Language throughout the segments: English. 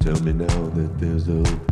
Tell me now that there's a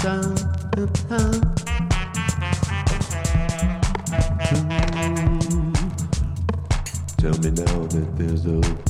Tell me now that there's a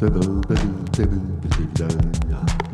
따단 따단 따단 따단 따단